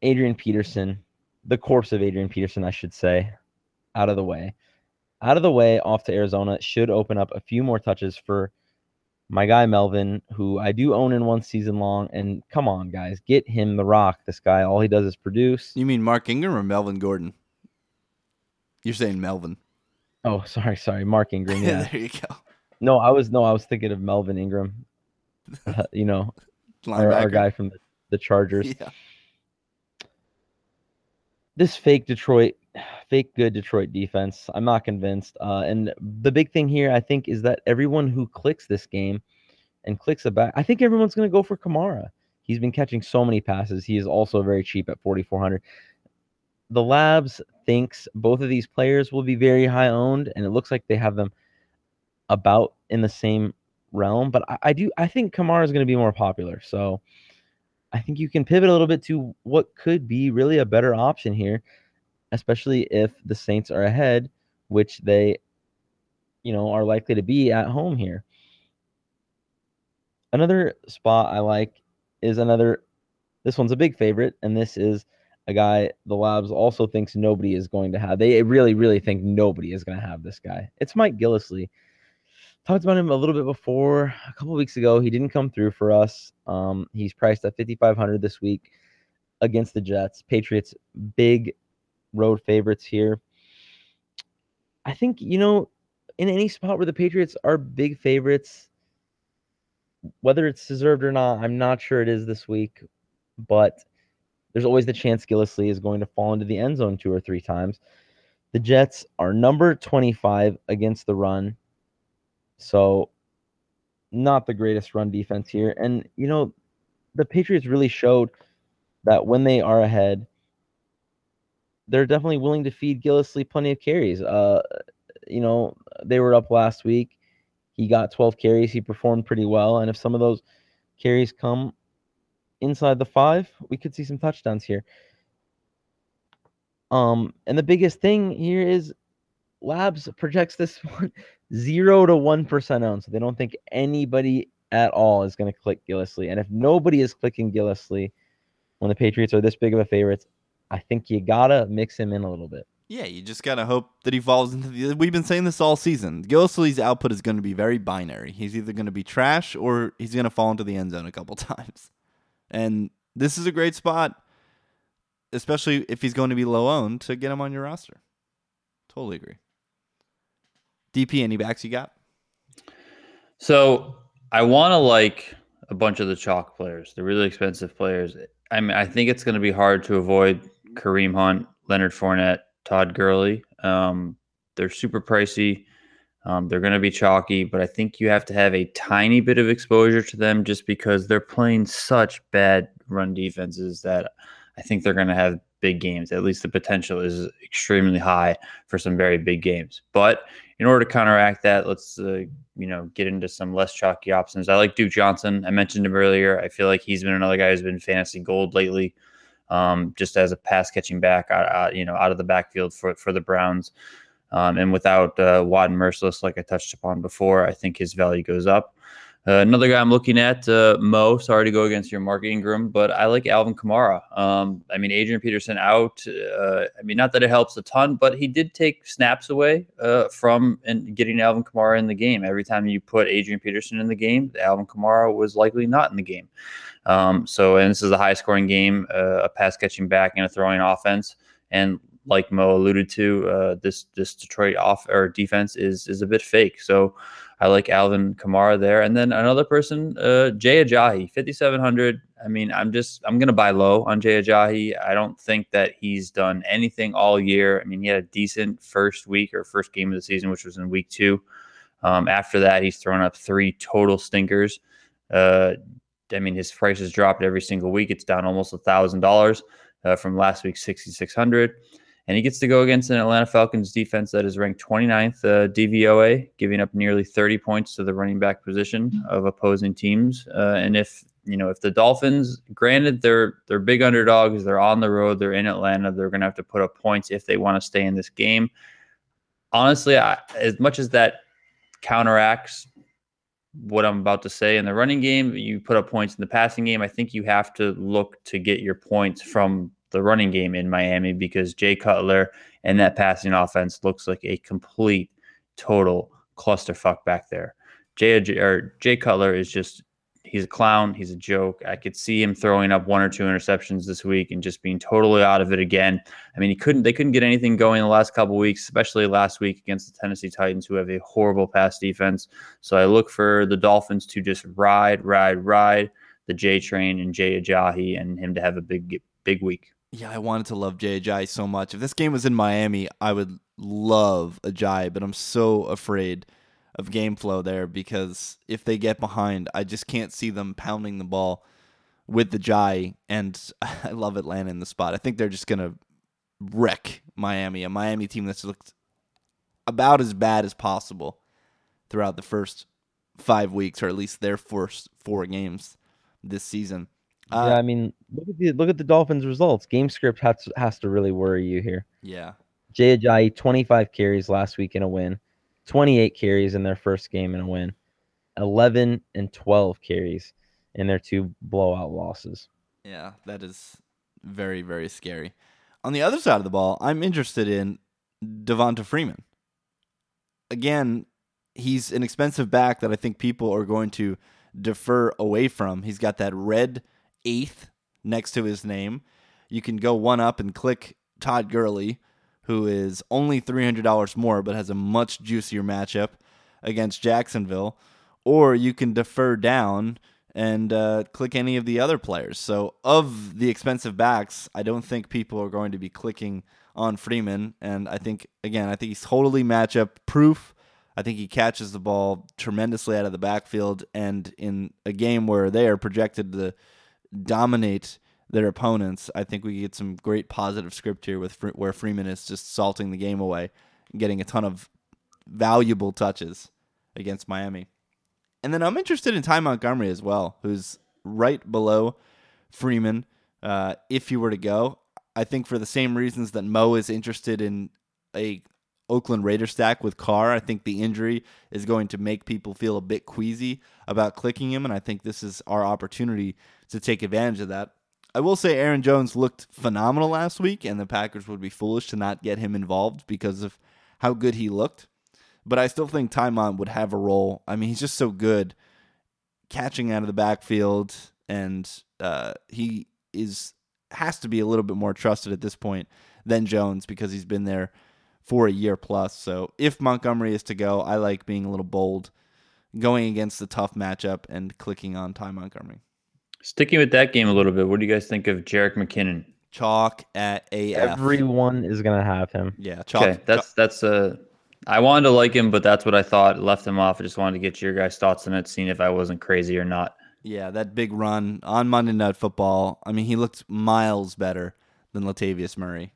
Adrian Peterson, the corpse of Adrian Peterson, I should say, out of the way. Out of the way, off to Arizona should open up a few more touches for my guy Melvin, who I do own in one season long. And come on, guys, get him the rock. This guy, all he does is produce. You mean Mark Ingram or Melvin Gordon? You're saying Melvin. Oh, sorry, sorry, Mark Ingram. Yeah. there you go. no, I was no, I was thinking of Melvin Ingram. Uh, you know, our, our guy from the, the Chargers. Yeah. this fake Detroit, fake good Detroit defense. I'm not convinced. Uh, and the big thing here, I think, is that everyone who clicks this game and clicks a back, I think everyone's going to go for Kamara. He's been catching so many passes. He is also very cheap at 4,400. the Labs thinks both of these players will be very high owned, and it looks like they have them about in the same realm. But I, I do I think Kamara is going to be more popular. So I think you can pivot a little bit to what could be really a better option here, especially if the Saints are ahead, which they, you know, are likely to be at home here. Another spot I like is another. This one's a big favorite, and this is a guy the Labs also thinks nobody is going to have. They really, really think nobody is going to have this guy. It's Mike Gillislee. Talked about him a little bit before a couple weeks ago. He didn't come through for us. Um, he's priced at 5,500 this week against the Jets. Patriots, big road favorites here. I think, you know, in any spot where the Patriots are big favorites, whether it's deserved or not, I'm not sure it is this week, but there's always the chance Gillislee is going to fall into the end zone two or three times. The Jets are number 25 against the run. So, not the greatest run defense here. And, you know, the Patriots really showed that when they are ahead, they're definitely willing to feed Gillislee plenty of carries. Uh, you know, they were up last week. He got 12 carries. He performed pretty well. And if some of those carries come inside the five, we could see some touchdowns here. Um, and the biggest thing here is Labs projects this one zero to one percent owned, so they don't think anybody at all is going to click Gillislee. And if nobody is clicking Gillislee when the Patriots are this big of a favorite, I think you gotta mix him in a little bit. Yeah, you just gotta hope that he falls into the. We've been saying this all season. Gillislee's output is going to be very binary. He's either going to be trash or he's going to fall into the end zone a couple times. And this is a great spot, especially if he's going to be low owned, to get him on your roster. Totally agree. DP, any backs you got? So I want to like a bunch of the chalk players, the really expensive players. I mean, I think it's going to be hard to avoid Kareem Hunt, Leonard Fournette, Todd Gurley. Um, they're super pricey. Um, they're going to be chalky, but I think you have to have a tiny bit of exposure to them just because they're playing such bad run defenses that I think they're going to have big games. At least the potential is extremely high for some very big games. But in order to counteract that, let's uh, you know get into some less chalky options. I like Duke Johnson. I mentioned him earlier. I feel like he's been another guy who's been fantasy gold lately, um, just as a pass catching back, out, out, you know, out of the backfield for for the Browns. Um, and without uh, and Mercilus, like I touched upon before, I think his value goes up. Uh, another guy I'm looking at, uh, Mo. Sorry to go against your Mark Ingram, but I like Alvin Kamara. Um, I mean, Adrian Peterson out. Uh, I mean, not that it helps a ton, but he did take snaps away uh, from and getting Alvin Kamara in the game. Every time you put Adrian Peterson in the game, Alvin Kamara was likely not in the game. Um, so, and this is a high scoring game, uh, a pass catching back and a throwing offense. And like Mo alluded to, uh, this this Detroit off or defense is is a bit fake. So I like Alvin Kamara there, and then another person, uh, Jay seven hundred. I mean, I'm just I'm gonna buy low on Jay Ajayi. I don't think that he's done anything all year. I mean, he had a decent first week or first game of the season, which was in week two. Um, after that, he's thrown up three total stinkers. Uh, I mean, his price has dropped every single week. It's down almost a thousand uh, dollars from last week's sixty six hundred and he gets to go against an Atlanta Falcons defense that is ranked 29th uh, DVOA, giving up nearly 30 points to the running back position of opposing teams. Uh, and if you know if the Dolphins, granted they're they're big underdogs, they're on the road, they're in Atlanta, they're going to have to put up points if they want to stay in this game. Honestly, I, as much as that counteracts what I'm about to say in the running game, you put up points in the passing game. I think you have to look to get your points from the running game in Miami because Jay Cutler and that passing offense looks like a complete total clusterfuck back there. Jay or Jay Cutler is just he's a clown, he's a joke. I could see him throwing up one or two interceptions this week and just being totally out of it again. I mean, he couldn't they couldn't get anything going the last couple weeks, especially last week against the Tennessee Titans who have a horrible pass defense. So I look for the Dolphins to just ride, ride, ride the J train and Jay Ajayi and him to have a big big week. Yeah, I wanted to love Jay so much. If this game was in Miami, I would love Ajayi, but I'm so afraid of game flow there because if they get behind, I just can't see them pounding the ball with the Jai. And I love Atlanta in the spot. I think they're just gonna wreck Miami, a Miami team that's looked about as bad as possible throughout the first five weeks, or at least their first four games this season. Uh, yeah, I mean, look at the look at the Dolphins' results. Game script has to, has to really worry you here. Yeah, Jay Ajayi, 25 carries last week in a win, 28 carries in their first game in a win, 11 and 12 carries in their two blowout losses. Yeah, that is very very scary. On the other side of the ball, I'm interested in Devonta Freeman. Again, he's an expensive back that I think people are going to defer away from. He's got that red eighth next to his name. You can go one up and click Todd Gurley, who is only $300 more but has a much juicier matchup against Jacksonville. Or you can defer down and uh, click any of the other players. So, of the expensive backs, I don't think people are going to be clicking on Freeman. And I think, again, I think he's totally matchup proof. I think he catches the ball tremendously out of the backfield. And in a game where they are projected to dominate their opponents, I think we get some great positive script here with where Freeman is just salting the game away and getting a ton of valuable touches against Miami. And then I'm interested in Ty Montgomery as well, who's right below Freeman. Uh, if he were to go, I think for the same reasons that Mo is interested in a Oakland Raider stack with Carr, I think the injury is going to make people feel a bit queasy about clicking him, and I think this is our opportunity to take advantage of that. I will say Aaron Jones looked phenomenal last week, and the Packers would be foolish to not get him involved because of how good he looked. But I still think Tymon would have a role. I mean, he's just so good catching out of the backfield, and uh, he is has to be a little bit more trusted at this point than Jones because he's been there for a year plus. So if Montgomery is to go, I like being a little bold, going against the tough matchup and clicking on Ty Montgomery. Sticking with that game a little bit, what do you guys think of Jerick McKinnon? Chalk at AF. Everyone is gonna have him. Yeah, chalk. Okay, that's chalk. that's uh I wanted to like him, but that's what I thought. Left him off. I just wanted to get your guys' thoughts on it, seeing if I wasn't crazy or not. Yeah, that big run on Monday Night Football. I mean, he looked miles better than Latavius Murray.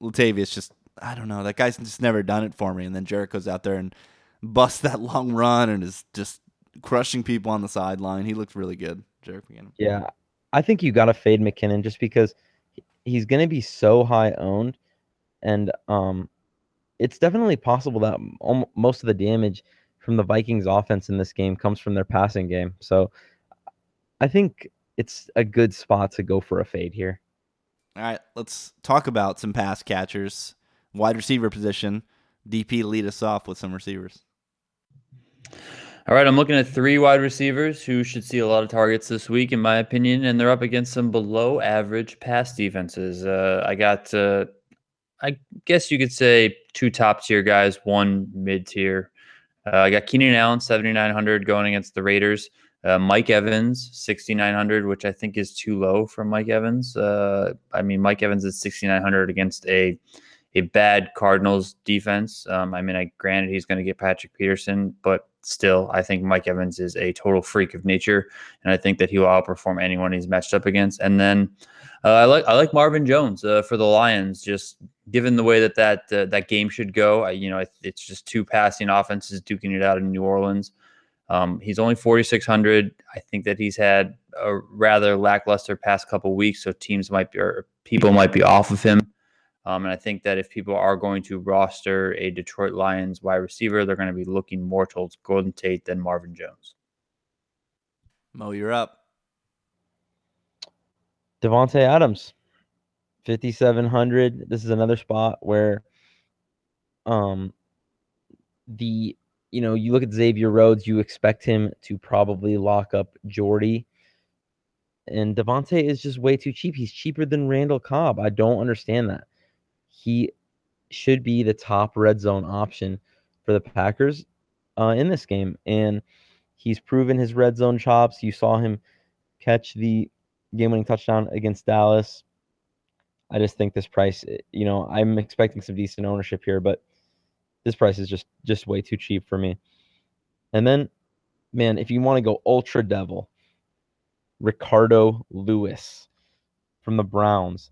Latavius just, I don't know, that guy's just never done it for me. And then Jerick goes out there and busts that long run and is just crushing people on the sideline. He looked really good, Jerick McKinnon. Yeah, I think you got to fade McKinnon just because he's going to be so high owned, and um, it's definitely possible that most of the damage from the Vikings offense in this game comes from their passing game. So I think it's a good spot to go for a fade here. All right, let's talk about some pass catchers, wide receiver position. DP lead us off with some receivers. All right, I'm looking at three wide receivers who should see a lot of targets this week, in my opinion, and they're up against some below average pass defenses. Uh, I got uh, I guess you could say two top tier guys, one mid tier. Uh, I got Keenan Allen, 7,900 going against the Raiders. Uh, Mike Evans, 6,900, which I think is too low for Mike Evans. Uh, I mean, Mike Evans is 6,900 against a a bad Cardinals defense. Um, I mean, I granted he's going to get Patrick Peterson, but still, I think Mike Evans is a total freak of nature, and I think that he will outperform anyone he's matched up against. And then uh, I like I like Marvin Jones uh, for the Lions. Just given the way that that uh, that game should go, I, you know, it's just two passing offenses duking it out in New Orleans. Um, he's only 4,600. I think that he's had a rather lackluster past couple weeks, so teams might be or people might be off of him. Um, and I think that if people are going to roster a Detroit Lions wide receiver, they're going to be looking more towards Golden Tate than Marvin Jones. Mo, you're up. Davante Adams, 5700. This is another spot where um the you know, you look at Xavier Rhodes, you expect him to probably lock up Jordy. And Davante is just way too cheap. He's cheaper than Randall Cobb. I don't understand that. He should be the top red zone option for the Packers uh, in this game. And he's proven his red zone chops. You saw him catch the game winning touchdown against Dallas. I just think this price, eh, you know, I'm expecting some decent ownership here, but this price is just just way too cheap for me. And then, man, if you want to go ultra devil, Ricardo Louis from the Browns.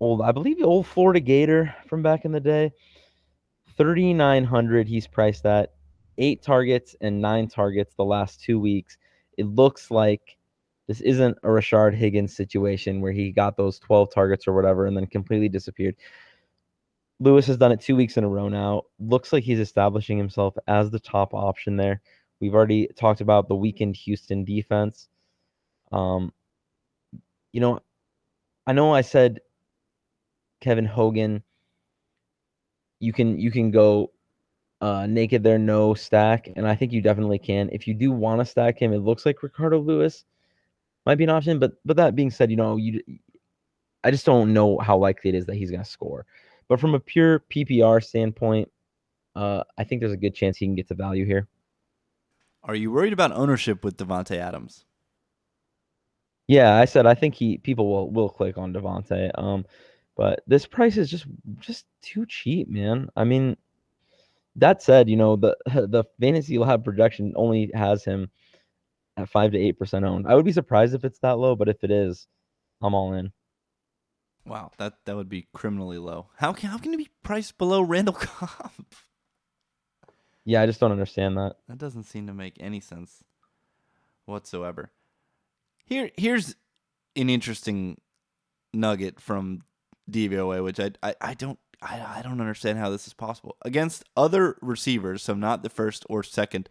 Old, I believe, the old Florida Gator from back in the day. 3,900 he's priced at. Eight targets and nine targets the last two weeks. It looks like this isn't a Rashard Higgins situation where he got those 12 targets or whatever and then completely disappeared. Louis has done it two weeks in a row now. Looks like he's establishing himself as the top option there. We've already talked about the weakened Houston defense. Um, you know, I know I said Kevin Hogan. You can you can go uh, naked there, no stack, and I think you definitely can. If you do want to stack him, it looks like Ricardo Louis might be an option. But but that being said, you know you, I just don't know how likely it is that he's going to score. But from a pure PPR standpoint, uh, I think there's a good chance he can get to value here. Are you worried about ownership with Davante Adams? Yeah, I said I think he people will will click on Davante. Um, but this price is just just too cheap, man. I mean, that said, you know the the fantasy lab projection only has him at five to eight percent owned. I would be surprised if it's that low, but if it is, I'm all in. Wow, that that would be criminally low. How can how can it be priced below Randall Cobb? Yeah, I just don't understand that. That doesn't seem to make any sense whatsoever. Here here's an interesting nugget from DVOA, which I I, I don't I, I don't understand how this is possible. Against other receivers, so not the first or second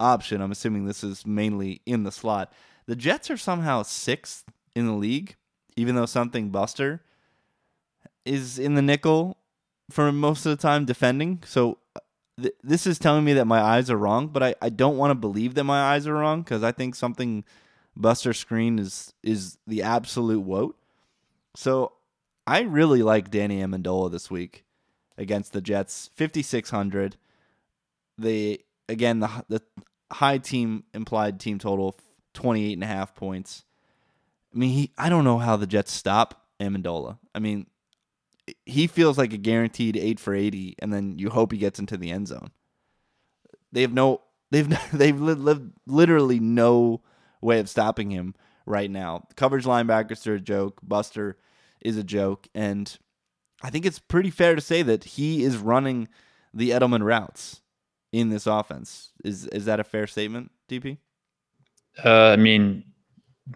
option, I'm assuming this is mainly in the slot. The Jets are somehow sixth in the league, even though something Buster is in the nickel for most of the time defending. So uh, th- this is telling me that my eyes are wrong, but I, I don't want to believe that my eyes are wrong because I think something Buster Skrine is is the absolute woat. So I really like Danny Amendola this week against the Jets, 5600. The again the the high team implied team total 28 and a half points. I mean, he, I don't know how the Jets stop Amendola. I mean, he feels like a guaranteed 8 for 80 and then you hope he gets into the end zone. They have no they've they've lived literally no way of stopping him right now. Coverage linebackers are a joke. Buster is a joke, and I think it's pretty fair to say that he is running the Edelman routes in this offense. Is is that a fair statement, DP? Uh, I mean,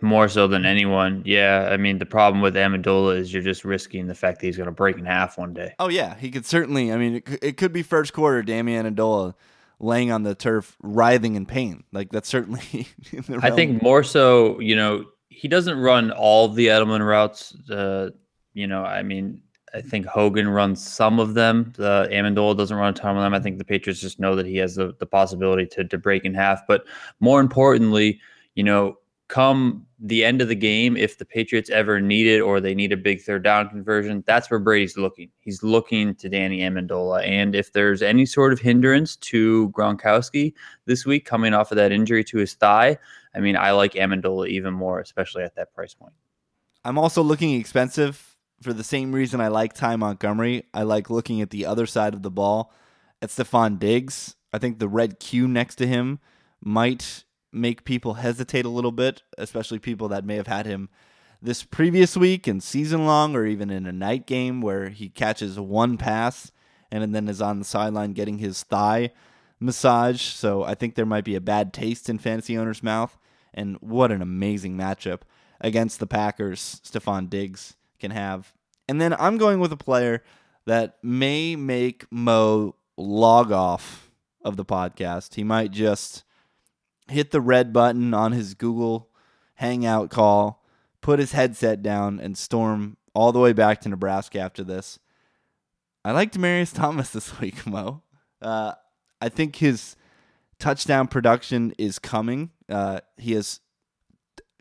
more so than anyone. Yeah. I mean, the problem with Amendola is you're just risking the fact that he's going to break in half one day. Oh yeah, he could certainly. I mean, it, it could be first quarter. Damian Amendola laying on the turf, writhing in pain. Like that's certainly. I think more so. You know, he doesn't run all the Edelman routes. Uh, you know, I mean, I think Hogan runs some of them. The Amendola doesn't run a ton of them. I think the Patriots just know that he has the, the possibility to to break in half. But more importantly, you know, come the end of the game, if the Patriots ever need it or they need a big third down conversion, that's where Brady's looking. He's looking to Danny Amendola. And if there's any sort of hindrance to Gronkowski this week coming off of that injury to his thigh, I mean, I like Amendola even more, especially at that price point. I'm also looking expensive for the same reason I like Ty Montgomery. I like looking at the other side of the ball at Stefon Diggs. I think the red Q next to him might make people hesitate a little bit, especially people that may have had him this previous week and season long or even in a night game where he catches one pass and then is on the sideline getting his thigh massage. So I think there might be a bad taste in fantasy owners' mouth. And what an amazing matchup against the Packers Stefon Diggs can have. And then I'm going with a player that may make Mo log off of the podcast. He might just hit the red button on his Google Hangout call, put his headset down, and storm all the way back to Nebraska after this. I like Demaryius Thomas this week, Mo. Uh, I think his touchdown production is coming. Uh, he has,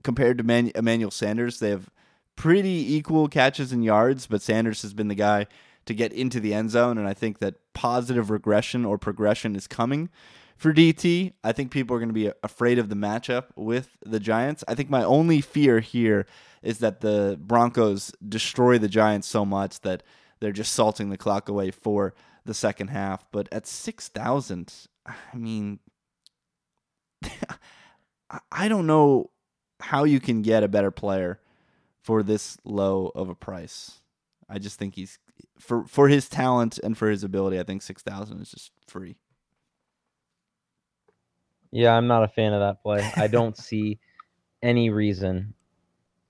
compared to Man- Emmanuel Sanders, they have pretty equal catches and yards, but Sanders has been the guy to get into the end zone, and I think that positive regression or progression is coming for DT. I think people are going to be afraid of the matchup with the Giants. I think my only fear here is that the Broncos destroy the Giants so much that they're just salting the clock away for the second half. But at 6,000, I mean, I don't know how you can get a better player for this low of a price. I just think he's for for his talent and for his ability. I think six thousand is just free. Yeah, I'm not a fan of that play. I don't see any reason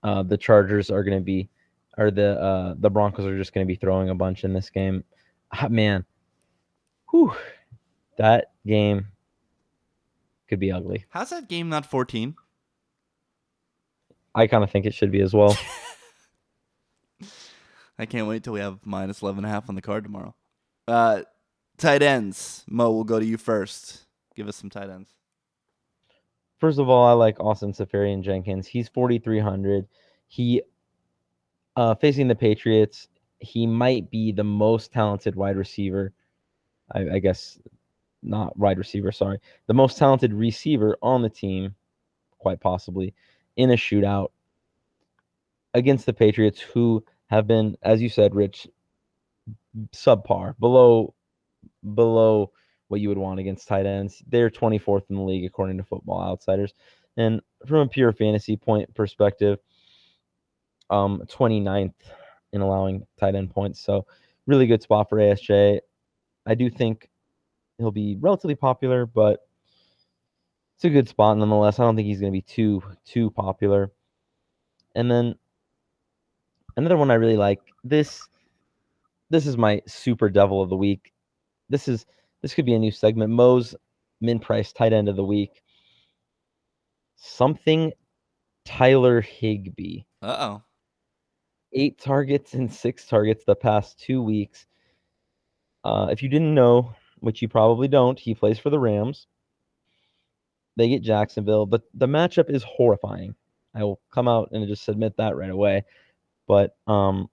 uh, the Chargers are going to be, or the uh, the Broncos are just going to be throwing a bunch in this game. Ah, man, whew, that game could be ugly. How's that game not fourteen? I kind of think it should be as well. I can't wait till we have minus 11 and a half on the card tomorrow. Uh, tight ends. Mo, we'll go to you first. Give us some tight ends. First of all, I like Austin Seferian Jenkins. He's 4,300. He, uh, facing the Patriots, he might be the most talented wide receiver. I, I guess not wide receiver, sorry. The most talented receiver on the team, quite possibly, in a shootout against the Patriots, who have been, as you said, Rich, subpar, below below what you would want against tight ends. They're 24th in the league according to Football Outsiders, and from a pure fantasy point perspective, um, 29th in allowing tight end points. So really good spot for ASJ. I do think he'll be relatively popular, but it's a good spot nonetheless. I don't think he's going to be too too popular. And then Another one I really like. This this is my super devil of the week. This is this could be a new segment. Mo's min price tight end of the week. Something Tyler Higbee. Uh oh. Eight targets and six targets the past two weeks. Uh, if you didn't know, which you probably don't, he plays for the Rams. They get Jacksonville, but the matchup is horrifying. I will come out and just admit that right away. But um,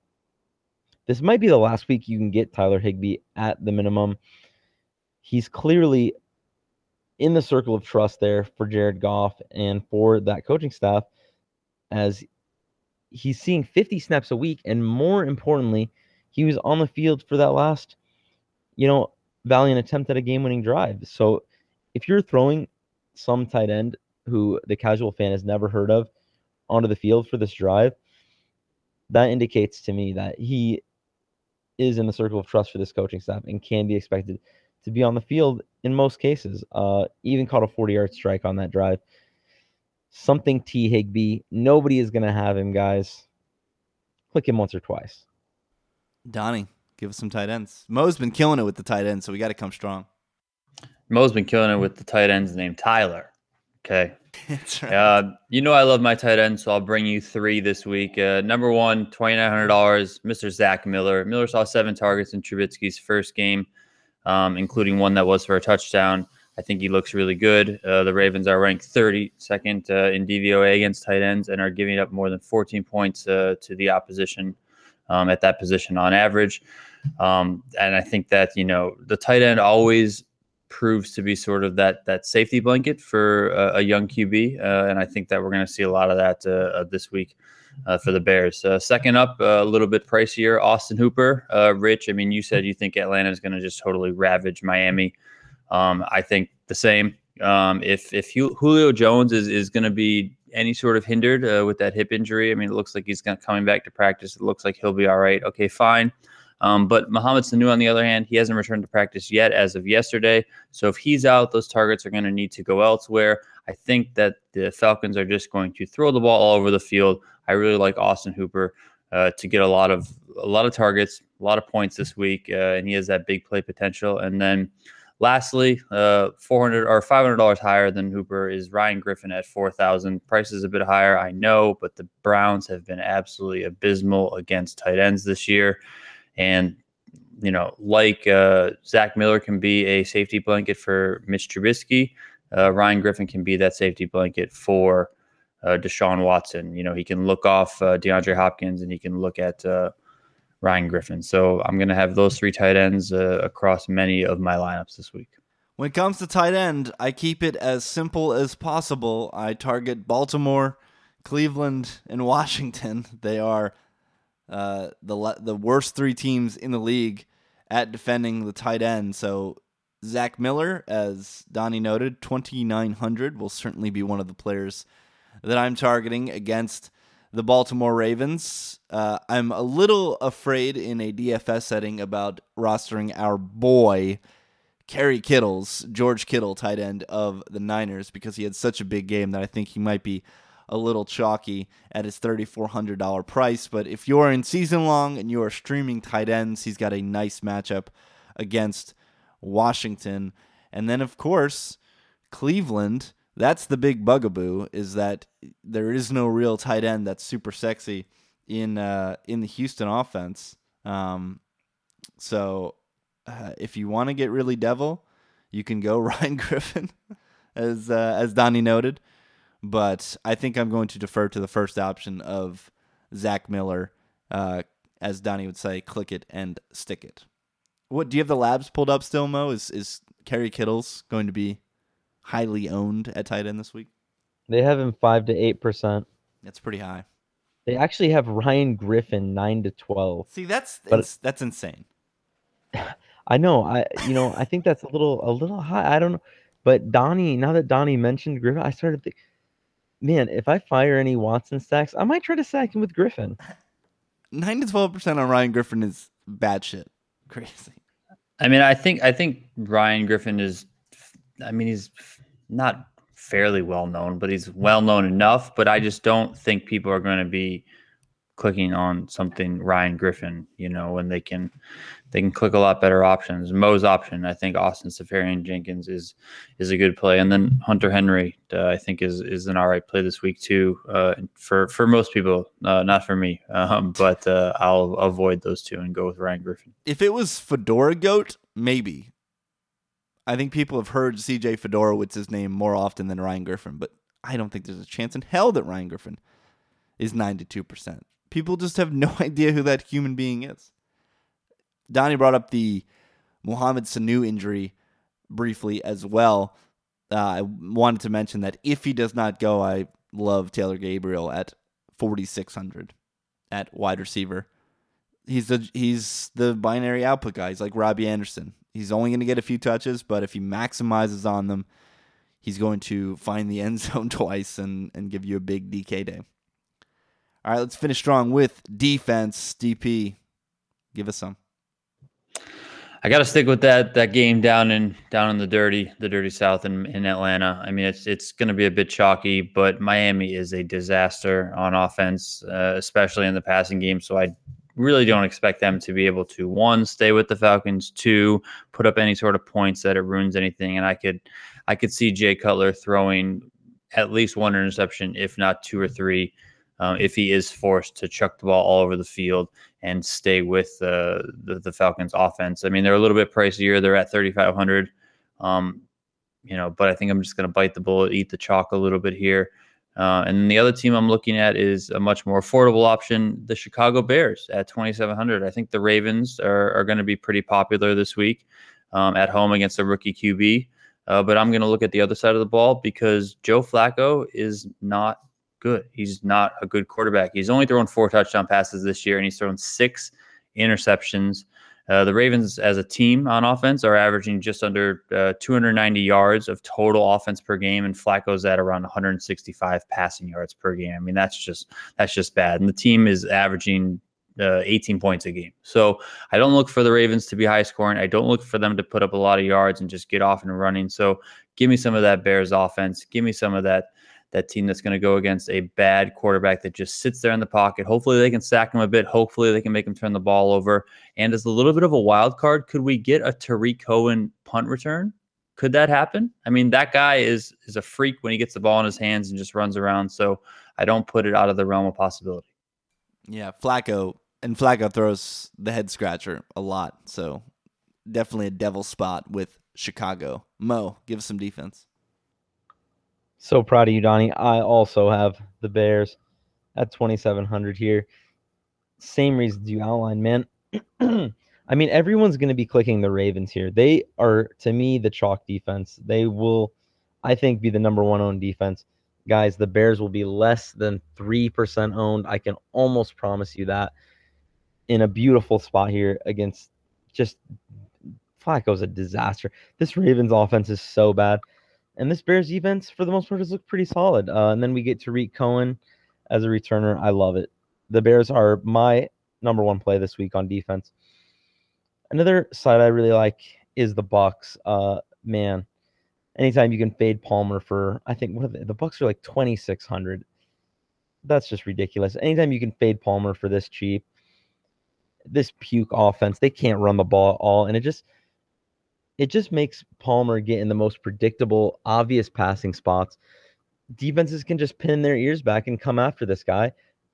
this might be the last week you can get Tyler Higbee at the minimum. He's clearly in the circle of trust there for Jared Goff and for that coaching staff as he's seeing 50 snaps a week. And more importantly, he was on the field for that last, you know, valiant attempt at a game winning drive. So if you're throwing some tight end who the casual fan has never heard of onto the field for this drive, that indicates to me that he is in the circle of trust for this coaching staff and can be expected to be on the field in most cases. Uh, even caught a 40 yard strike on that drive. Something T. Higbee. Nobody is going to have him, guys. Click him once or twice. Donnie, give us some tight ends. Mo's been killing it with the tight ends, so we got to come strong. Mo's been killing it with the tight ends named Tyler. Okay. That's right. Uh, you know I love my tight end, so I'll bring you three this week. Uh, number one, twenty nine hundred dollars, Mr. Zach Miller. Miller saw seven targets in Trubisky's first game, um, including one that was for a touchdown. I think he looks really good. Uh, the Ravens are ranked 32nd uh, in DVOA against tight ends and are giving up more than 14 points uh, to the opposition um, at that position on average. Um, and I think that you know the tight end always proves to be sort of that that safety blanket for a, a young QB, uh, and I think that we're going to see a lot of that uh, this week uh, for the Bears. Uh, second up, uh, a little bit pricier, Austin Hooper. Uh, Rich, I mean, you said you think Atlanta is going to just totally ravage Miami. Um, I think the same. Um, if if Julio Jones is is going to be any sort of hindered with that hip injury, I mean, it looks like he's coming back to practice. It looks like he'll be all right. Okay, fine. Um, but Mohamed Sanu, on the other hand, he hasn't returned to practice yet as of yesterday. So if he's out, those targets are going to need to go elsewhere. I think that the Falcons are just going to throw the ball all over the field. I really like Austin Hooper uh, to get a lot of a lot of targets, a lot of points this week, uh, and he has that big play potential. And then lastly, uh, 400 or 500 dollars higher than Hooper is Ryan Griffin at 4,000. Price is a bit higher, I know, but the Browns have been absolutely abysmal against tight ends this year. And you know, like uh, Zach Miller can be a safety blanket for Mitch Trubisky, uh, Ryan Griffin can be that safety blanket for uh, Deshaun Watson. You know, he can look off uh, DeAndre Hopkins and he can look at uh, Ryan Griffin. So I'm going to have those three tight ends uh, across many of my lineups this week. When it comes to tight end, I keep it as simple as possible. I target Baltimore, Cleveland, and Washington. They are uh, the the worst three teams in the league at defending the tight end. So Zach Miller, as Donnie noted, twenty nine hundred will certainly be one of the players that I'm targeting against the Baltimore Ravens. Uh, I'm a little afraid in a DFS setting about rostering our boy, Kerry Kittles, George Kittle, tight end of the Niners, because he had such a big game that I think he might be a little chalky at his $3,400 price. But if you're in season long and you are streaming tight ends, he's got a nice matchup against Washington. And then, of course, Cleveland. That's the big bugaboo is that there is no real tight end that's super sexy in uh, in the Houston offense. Um, so uh, if you want to get really devil, you can go Ryan Griffin, as uh, as Donnie noted. But I think I'm going to defer to the first option of Zach Miller, uh, as Donnie would say, click it and stick it. What do you have the labs pulled up still, Mo? Is is Kerry Kittles going to be highly owned at tight end this week? They have him five to eight percent. That's pretty high. They actually have Ryan Griffin nine to twelve. See, that's But- ins- that's insane. I know. I you know I think that's a little a little high. I don't know, but Donnie. Now that Donnie mentioned Griffin, I started think, man, if I fire any Watson stacks, I might try to sack him with Griffin. Nine to twelve percent on Ryan Griffin is bad shit. Crazy. I mean, I think I think Ryan Griffin is. I mean, he's not fairly well known, but he's well known enough. But I just don't think people are going to be clicking on something Ryan Griffin. You know, when they can they can click a lot better options. Mo's option, I think Austin Seferian Jenkins is is a good play, and then Hunter Henry, uh, I think is is an all right play this week too. Uh, for for most people, uh, not for me, um, but uh, I'll avoid those two and go with Ryan Griffin. If it was Fedora Goat, maybe. I think people have heard CJ Fiedorowicz's name more often than Ryan Griffin, but I don't think there's a chance in hell that Ryan Griffin is 92%. People just have no idea who that human being is. Donnie brought up the Mohamed Sanu injury briefly as well. Uh, I wanted to mention that if he does not go, I love Taylor Gabriel at 4600 at wide receiver. He's the he's the binary output guy. He's like Robbie Anderson. He's only going to get a few touches, but if he maximizes on them, he's going to find the end zone twice and and give you a big DK day. All right, let's finish strong with defense. DP, give us some. I got to stick with that that game down in down in the dirty the dirty South in, in Atlanta. I mean, it's it's going to be a bit chalky, but Miami is a disaster on offense, uh, especially in the passing game. So I really don't expect them to be able to one stay with the Falcons, two put up any sort of points that it ruins anything. And I could I could see Jay Cutler throwing at least one interception, if not two or three. Um, if he is forced to chuck the ball all over the field and stay with uh, the the Falcons offense. I mean, they're a little bit pricier. They're at 3500 um, you know, but I think I'm just going to bite the bullet, eat the chalk a little bit here. Uh, and the other team I'm looking at is a much more affordable option, the Chicago Bears at 2,700. I think the Ravens are, are going to be pretty popular this week um, at home against a rookie QB. Uh, but I'm going to look at the other side of the ball because Joe Flacco is not good. He's not a good quarterback. He's only thrown four touchdown passes this year, and he's thrown six interceptions. Uh, the Ravens, as a team on offense, are averaging just under uh, 290 yards of total offense per game, and Flacco's at around 165 passing yards per game. I mean, that's just that's just bad. And the team is averaging uh, 18 points a game. So I don't look for the Ravens to be high scoring. I don't look for them to put up a lot of yards and just get off and running. So give me some of that Bears offense. Give me some of that that team that's going to go against a bad quarterback that just sits there in the pocket. Hopefully they can sack him a bit. Hopefully they can make him turn the ball over. And as a little bit of a wild card, could we get a Tarik Cohen punt return? Could that happen? I mean, that guy is is a freak when he gets the ball in his hands and just runs around. So I don't put it out of the realm of possibility. Yeah, Flacco and Flacco throws the head scratcher a lot, so definitely a devil spot with Chicago. Mo, give us some defense. So proud of you, Donnie. I also have the Bears at 2,700 here. Same reasons you outlined, man. I mean, everyone's going to be clicking the Ravens here. They are, to me, the chalk defense. They will, I think, be the number one owned defense. Guys, the Bears will be less than 3% owned. I can almost promise you that. In a beautiful spot here against just Flacco's a disaster. This Ravens offense is so bad. And this Bears defense, for the most part, has looked pretty solid. Uh, and then we get Tarik Cohen. as a returner. I love it. The Bears are my number one play this week on defense. Another side I really like is the Bucs. Uh, man, anytime you can fade Palmer for, I think what they? the Bucs are like twenty six hundred. That's just ridiculous. Anytime you can fade Palmer for this cheap, this puke offense, they can't run the ball at all, and it just it just makes Palmer get in the most predictable, obvious passing spots. Defenses can just pin their ears back and come after this guy,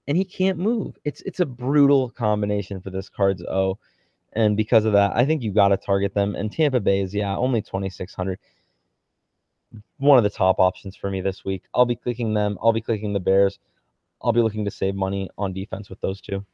and he can't move. It's it's a brutal combination for this Cards O. And because of that, I think you got to target them. And Tampa Bay is, yeah, only 2,600. One of the top options for me this week. I'll be clicking them. I'll be clicking the Bears. I'll be looking to save money on defense with those two.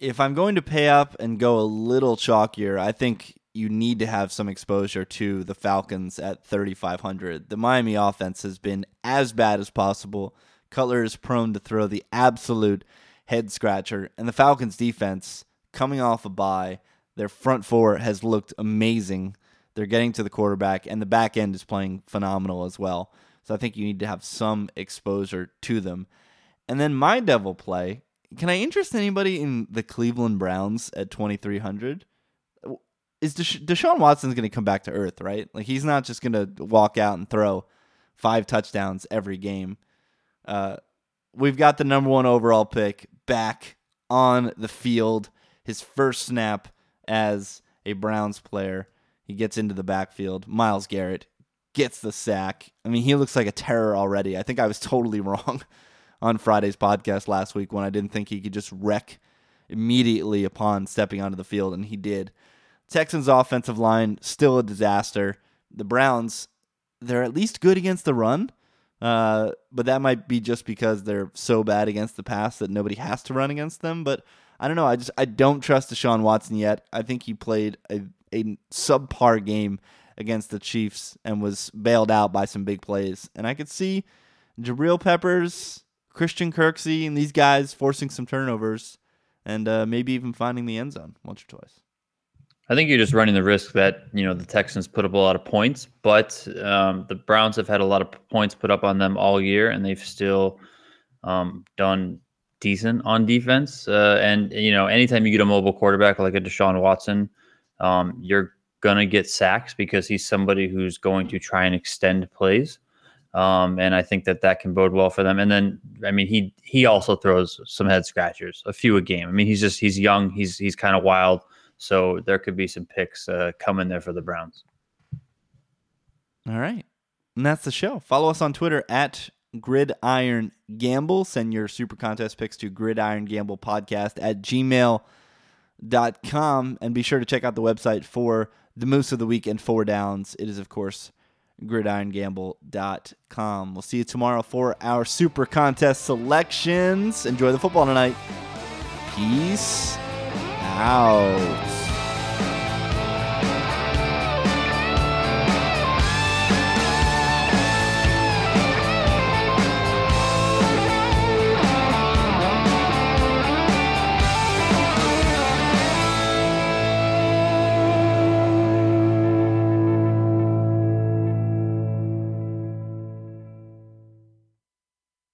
If I'm going to pay up and go a little chalkier, I think you need to have some exposure to the Falcons at 3,500. The Miami offense has been as bad as possible. Cutler is prone to throw the absolute head scratcher, and the Falcons defense coming off a bye their front four has looked amazing. They're getting to the quarterback, and the back end is playing phenomenal as well. So I think you need to have some exposure to them. And then my devil play. Can I interest anybody in the Cleveland Browns at 2,300? Is Desha- Deshaun Watson's going to come back to earth, right? Like he's not just going to walk out and throw five touchdowns every game. Uh, we've got the number one overall pick back on the field. His first snap as a Browns player. He gets into the backfield. Myles Garrett gets the sack. I mean, he looks like a terror already. I think I was totally wrong on Friday's podcast last week when I didn't think he could just wreck immediately upon stepping onto the field, and he did. Texans' offensive line still a disaster. The Browns, they're at least good against the run, uh, but that might be just because they're so bad against the pass that nobody has to run against them. But I don't know. I just I don't trust Deshaun Watson yet. I think he played a, a subpar game against the Chiefs and was bailed out by some big plays. And I could see Jabril Peppers, Christian Kirksey, and these guys forcing some turnovers and uh, maybe even finding the end zone once or twice. I think you're just running the risk that you know the Texans put up a lot of points, but um, the Browns have had a lot of points put up on them all year, and they've still um, done decent on defense. Uh, and you know, anytime you get a mobile quarterback like a Deshaun Watson, um, you're gonna get sacks because he's somebody who's going to try and extend plays. Um, and I think that that can bode well for them. And then, I mean, he he also throws some head scratchers, a few a game. I mean, he's just he's young, he's he's kind of wild, so there could be some picks uh, coming there for the Browns. All right, and that's the show. Follow us on Twitter at Gridiron Gamble. Send your super contest picks to Gridiron Gamble Podcast at gmail.com. And be sure to check out the website for the Moose of the Week and Four Downs. It is, of course, gridirongamble.com. We'll see you tomorrow for our super contest selections. Enjoy the football tonight. Peace out.